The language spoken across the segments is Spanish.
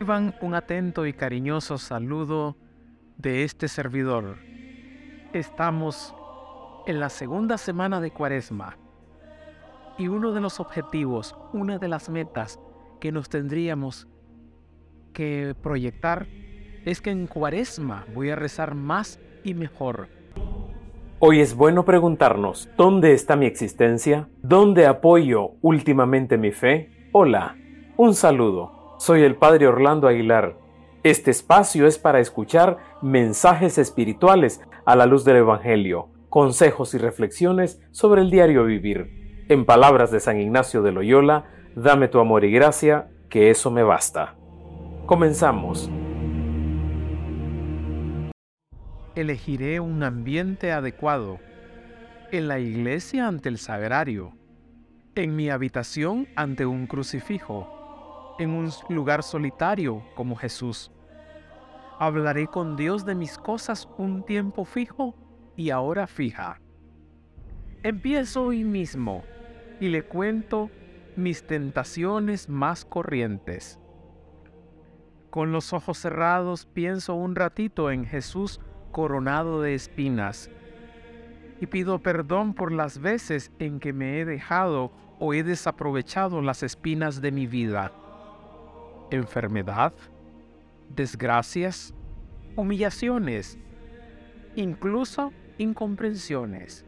Reciban un atento y cariñoso saludo de este servidor. Estamos en la segunda semana de Cuaresma y uno de los objetivos, una de las metas que nos tendríamos que proyectar es que en Cuaresma voy a rezar más y mejor. Hoy es bueno preguntarnos, ¿dónde está mi existencia? ¿Dónde apoyo últimamente mi fe? Hola, un saludo. Soy el Padre Orlando Aguilar. Este espacio es para escuchar mensajes espirituales a la luz del Evangelio, consejos y reflexiones sobre el diario vivir. En palabras de San Ignacio de Loyola, dame tu amor y gracia, que eso me basta. Comenzamos. Elegiré un ambiente adecuado. En la iglesia ante el sagrario. En mi habitación ante un crucifijo. En un lugar solitario como Jesús. Hablaré con Dios de mis cosas un tiempo fijo y ahora fija. Empiezo hoy mismo y le cuento mis tentaciones más corrientes. Con los ojos cerrados pienso un ratito en Jesús coronado de espinas y pido perdón por las veces en que me he dejado o he desaprovechado las espinas de mi vida. Enfermedad, desgracias, humillaciones, incluso incomprensiones.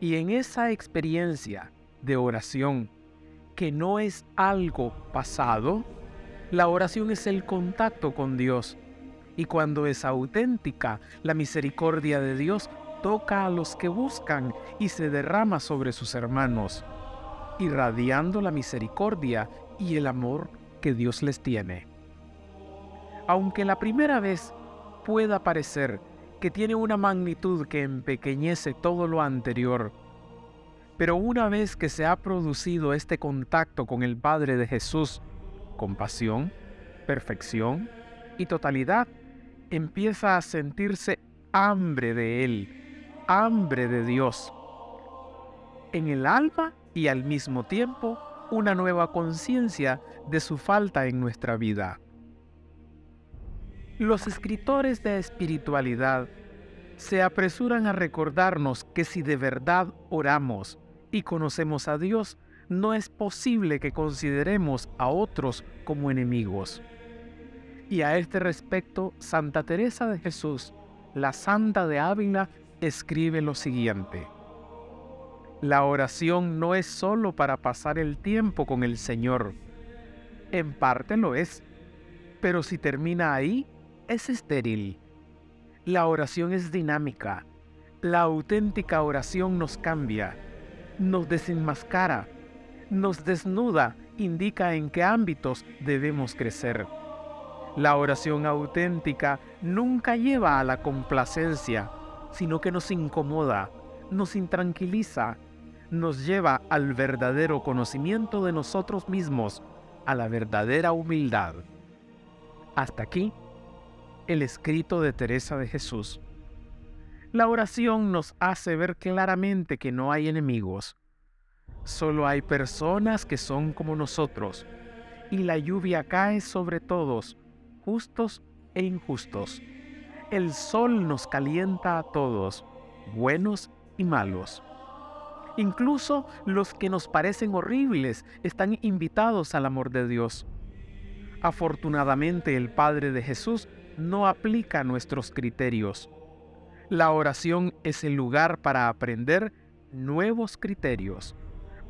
Y en esa experiencia de oración, que no es algo pasado, la oración es el contacto con Dios. Y cuando es auténtica, la misericordia de Dios toca a los que buscan y se derrama sobre sus hermanos, irradiando la misericordia y el amor que Dios les tiene. Aunque la primera vez pueda parecer que tiene una magnitud que empequeñece todo lo anterior, pero una vez que se ha producido este contacto con el Padre de Jesús, compasión, perfección y totalidad, empieza a sentirse hambre de Él, hambre de Dios. En el alma y al mismo tiempo una nueva conciencia de su falta en nuestra vida. Los escritores de espiritualidad se apresuran a recordarnos que si de verdad oramos y conocemos a Dios, no es posible que consideremos a otros como enemigos. Y a este respecto, Santa Teresa de Jesús, la Santa de Ávila, escribe lo siguiente. La oración no es sólo para pasar el tiempo con el Señor. En parte lo es, pero si termina ahí, es estéril. La oración es dinámica. La auténtica oración nos cambia, nos desenmascara, nos desnuda, indica en qué ámbitos debemos crecer. La oración auténtica nunca lleva a la complacencia, sino que nos incomoda, nos intranquiliza, nos lleva al verdadero conocimiento de nosotros mismos, a la verdadera humildad. Hasta aquí el escrito de Teresa de Jesús. La oración nos hace ver claramente que no hay enemigos, Solo hay personas que son como nosotros, y la lluvia cae sobre todos, justos e injustos. El sol nos calienta a todos, buenos y malos. Incluso los que nos parecen horribles están invitados al amor de Dios. Afortunadamente el Padre de Jesús no aplica nuestros criterios. La oración es el lugar para aprender nuevos criterios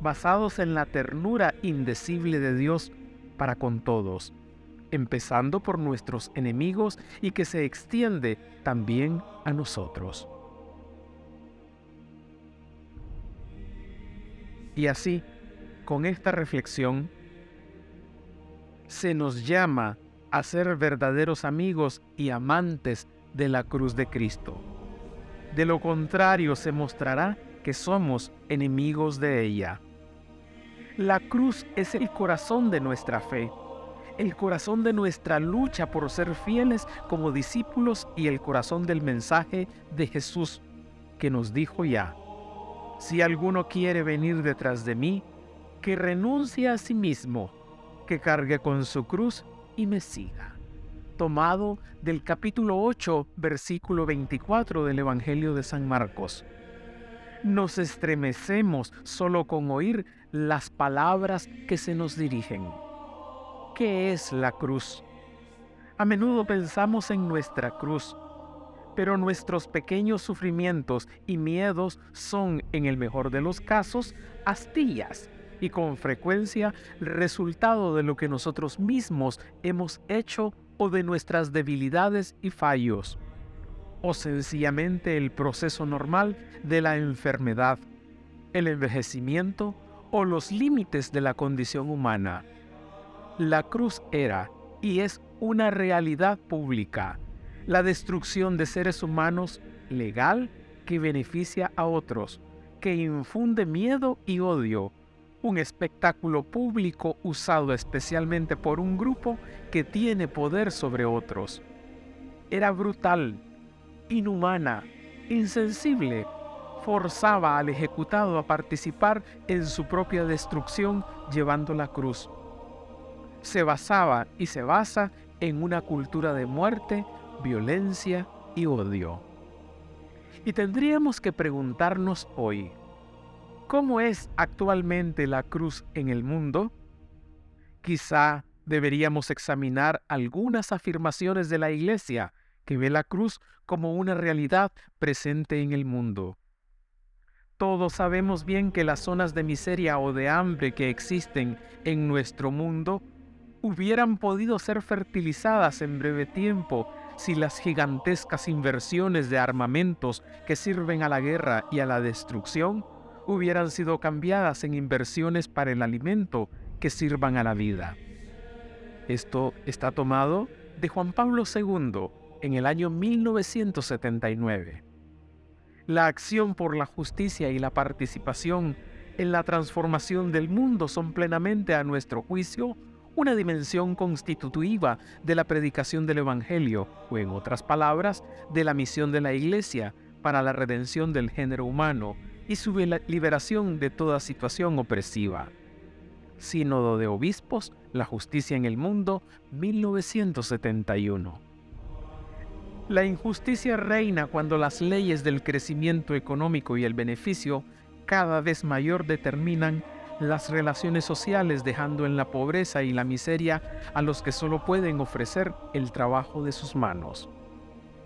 basados en la ternura indecible de Dios para con todos, empezando por nuestros enemigos y que se extiende también a nosotros. Y así, con esta reflexión, se nos llama a ser verdaderos amigos y amantes de la cruz de Cristo. De lo contrario, se mostrará que somos enemigos de ella. La cruz es el corazón de nuestra fe, el corazón de nuestra lucha por ser fieles como discípulos y el corazón del mensaje de Jesús que nos dijo ya, si alguno quiere venir detrás de mí, que renuncie a sí mismo, que cargue con su cruz y me siga. Tomado del capítulo 8, versículo 24 del Evangelio de San Marcos. Nos estremecemos solo con oír las palabras que se nos dirigen. ¿Qué es la cruz? A menudo pensamos en nuestra cruz, pero nuestros pequeños sufrimientos y miedos son, en el mejor de los casos, astillas y con frecuencia resultado de lo que nosotros mismos hemos hecho o de nuestras debilidades y fallos, o sencillamente el proceso normal de la enfermedad, el envejecimiento o los límites de la condición humana. La cruz era y es una realidad pública la destrucción de seres humanos legal que beneficia a otros, que infunde miedo y odio, un espectáculo público usado especialmente por un grupo que tiene poder sobre otros. Era brutal, inhumana, insensible, forzaba al ejecutado a participar en su propia destrucción llevando la cruz. Se basaba y se basa en una cultura de muerte, violencia y odio. Y tendríamos que preguntarnos hoy, ¿cómo es actualmente la cruz en el mundo? Quizá deberíamos examinar algunas afirmaciones de la Iglesia que ve la cruz como una realidad presente en el mundo. Todos sabemos bien que las zonas de miseria o de hambre que existen en nuestro mundo hubieran podido ser fertilizadas en breve tiempo si las gigantescas inversiones de armamentos que sirven a la guerra y a la destrucción hubieran sido cambiadas en inversiones para el alimento que sirvan a la vida. Esto está tomado de Juan Pablo II en el año 1979. La acción por la justicia y la participación en la transformación del mundo son plenamente a nuestro juicio una dimensión constitutiva de la predicación del Evangelio, o en otras palabras, de la misión de la Iglesia para la redención del género humano y su liberación de toda situación opresiva. Sínodo de Obispos, La Justicia en el Mundo, 1971. La injusticia reina cuando las leyes del crecimiento económico y el beneficio cada vez mayor determinan las relaciones sociales dejando en la pobreza y la miseria a los que solo pueden ofrecer el trabajo de sus manos.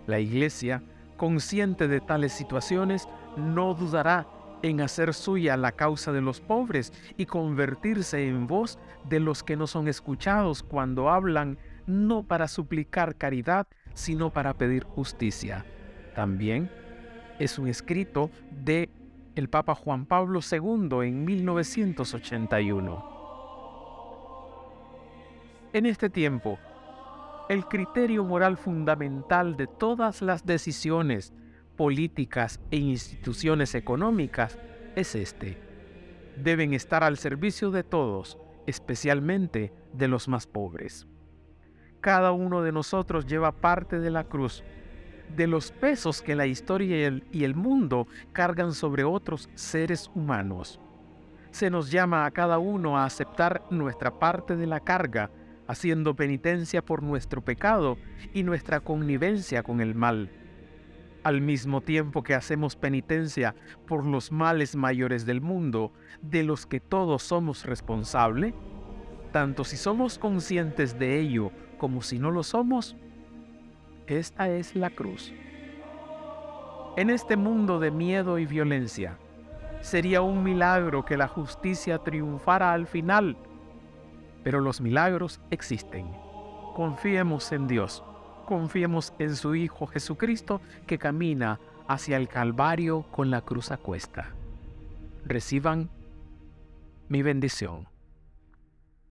La Iglesia, consciente de tales situaciones, no dudará en hacer suya la causa de los pobres y convertirse en voz de los que no son escuchados cuando hablan no para suplicar caridad, sino para pedir justicia. También es un escrito de el Papa Juan Pablo II en 1981. En este tiempo, el criterio moral fundamental de todas las decisiones políticas e instituciones económicas es este. Deben estar al servicio de todos, especialmente de los más pobres. Cada uno de nosotros lleva parte de la cruz de los pesos que la historia y el, mundo cargan sobre otros seres humanos. Se nos llama a cada uno a aceptar nuestra parte de la carga, haciendo penitencia por nuestro pecado y nuestra connivencia con el mal. Al mismo tiempo que hacemos penitencia por los males mayores del mundo, de los que todos somos responsables, tanto si somos conscientes de ello como si no lo somos, esta es la cruz. En este mundo de miedo y violencia, sería un milagro que la justicia triunfara al final, pero los milagros existen. Confiemos en Dios, confiemos en su Hijo Jesucristo que camina hacia el Calvario con la cruz a cuesta. Reciban mi bendición.